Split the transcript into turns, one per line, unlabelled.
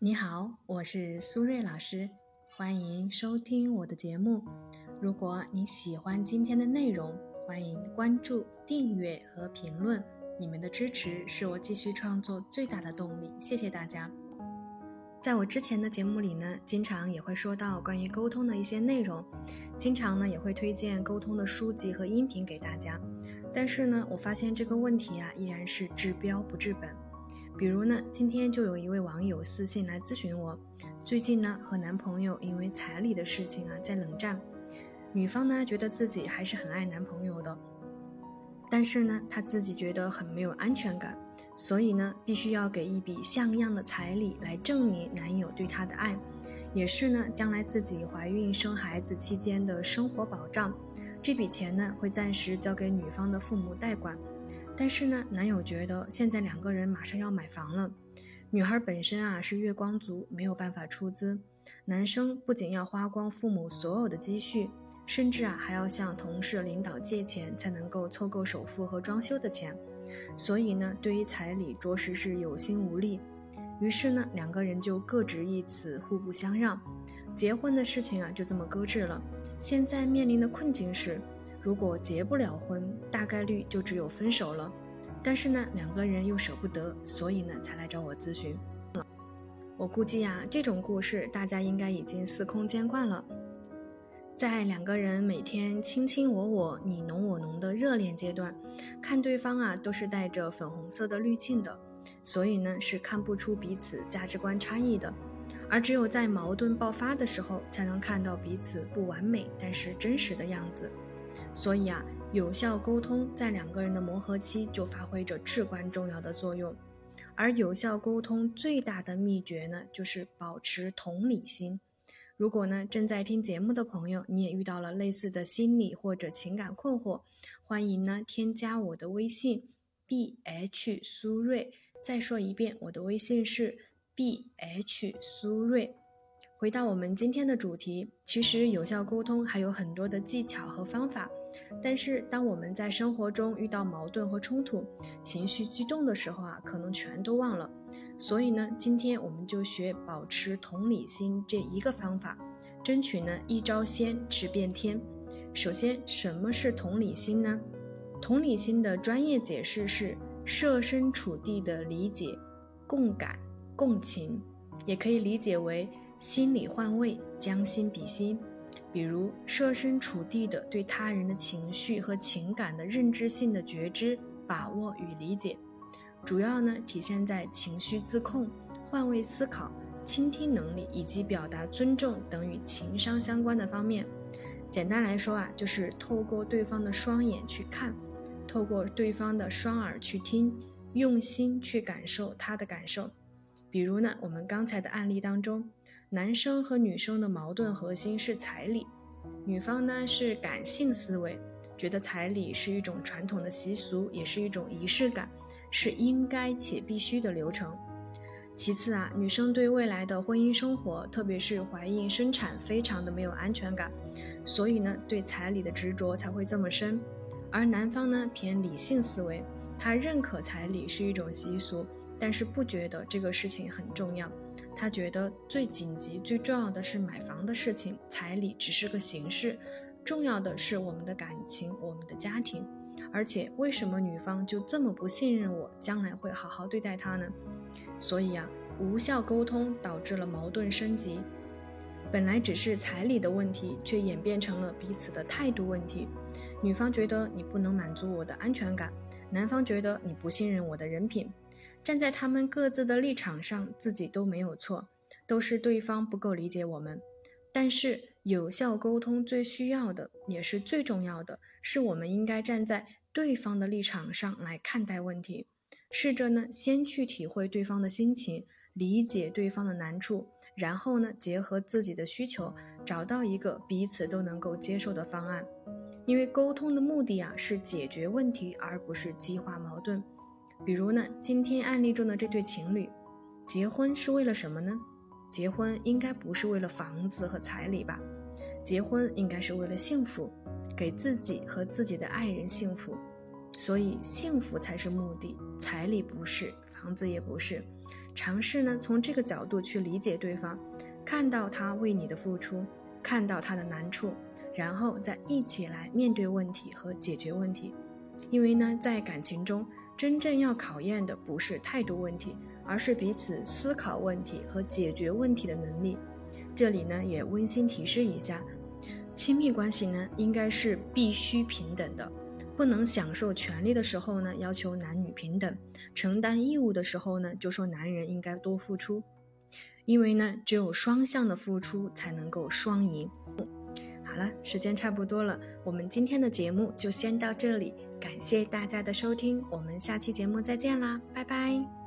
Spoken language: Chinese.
你好，我是苏瑞老师，欢迎收听我的节目。如果你喜欢今天的内容，欢迎关注、订阅和评论。你们的支持是我继续创作最大的动力，谢谢大家。在我之前的节目里呢，经常也会说到关于沟通的一些内容，经常呢也会推荐沟通的书籍和音频给大家。但是呢，我发现这个问题啊，依然是治标不治本。比如呢，今天就有一位网友私信来咨询我，最近呢和男朋友因为彩礼的事情啊在冷战，女方呢觉得自己还是很爱男朋友的，但是呢她自己觉得很没有安全感，所以呢必须要给一笔像样的彩礼来证明男友对她的爱，也是呢将来自己怀孕生孩子期间的生活保障。这笔钱呢会暂时交给女方的父母代管。但是呢，男友觉得现在两个人马上要买房了，女孩本身啊是月光族，没有办法出资。男生不仅要花光父母所有的积蓄，甚至啊还要向同事、领导借钱才能够凑够首付和装修的钱。所以呢，对于彩礼着实是有心无力。于是呢，两个人就各执一词，互不相让。结婚的事情啊就这么搁置了。现在面临的困境是。如果结不了婚，大概率就只有分手了。但是呢，两个人又舍不得，所以呢，才来找我咨询。我估计呀，这种故事大家应该已经司空见惯了。在两个人每天卿卿我我、你侬我侬的热恋阶段，看对方啊都是带着粉红色的滤镜的，所以呢是看不出彼此价值观差异的。而只有在矛盾爆发的时候，才能看到彼此不完美但是真实的样子。所以啊，有效沟通在两个人的磨合期就发挥着至关重要的作用。而有效沟通最大的秘诀呢，就是保持同理心。如果呢正在听节目的朋友，你也遇到了类似的心理或者情感困惑，欢迎呢添加我的微信 b h 苏瑞。再说一遍，我的微信是 b h 苏瑞。回到我们今天的主题，其实有效沟通还有很多的技巧和方法，但是当我们在生活中遇到矛盾和冲突、情绪激动的时候啊，可能全都忘了。所以呢，今天我们就学保持同理心这一个方法，争取呢一招鲜吃遍天。首先，什么是同理心呢？同理心的专业解释是设身处地的理解、共感、共情，也可以理解为。心理换位，将心比心，比如设身处地的对他人的情绪和情感的认知性的觉知、把握与理解，主要呢体现在情绪自控、换位思考、倾听能力以及表达尊重等与情商相关的方面。简单来说啊，就是透过对方的双眼去看，透过对方的双耳去听，用心去感受他的感受。比如呢，我们刚才的案例当中。男生和女生的矛盾核心是彩礼，女方呢是感性思维，觉得彩礼是一种传统的习俗，也是一种仪式感，是应该且必须的流程。其次啊，女生对未来的婚姻生活，特别是怀孕生产，非常的没有安全感，所以呢，对彩礼的执着才会这么深。而男方呢偏理性思维，他认可彩礼是一种习俗，但是不觉得这个事情很重要。他觉得最紧急、最重要的是买房的事情，彩礼只是个形式，重要的是我们的感情、我们的家庭。而且，为什么女方就这么不信任我，将来会好好对待他呢？所以啊，无效沟通导致了矛盾升级。本来只是彩礼的问题，却演变成了彼此的态度问题。女方觉得你不能满足我的安全感，男方觉得你不信任我的人品。站在他们各自的立场上，自己都没有错，都是对方不够理解我们。但是有效沟通最需要的，也是最重要的，是我们应该站在对方的立场上来看待问题，试着呢先去体会对方的心情，理解对方的难处，然后呢结合自己的需求，找到一个彼此都能够接受的方案。因为沟通的目的啊是解决问题，而不是激化矛盾。比如呢，今天案例中的这对情侣，结婚是为了什么呢？结婚应该不是为了房子和彩礼吧？结婚应该是为了幸福，给自己和自己的爱人幸福。所以幸福才是目的，彩礼不是，房子也不是。尝试呢从这个角度去理解对方，看到他为你的付出，看到他的难处，然后再一起来面对问题和解决问题。因为呢，在感情中，真正要考验的不是态度问题，而是彼此思考问题和解决问题的能力。这里呢，也温馨提示一下，亲密关系呢，应该是必须平等的，不能享受权利的时候呢，要求男女平等；承担义务的时候呢，就说男人应该多付出。因为呢，只有双向的付出，才能够双赢。好了，时间差不多了，我们今天的节目就先到这里。感谢大家的收听，我们下期节目再见啦，拜拜。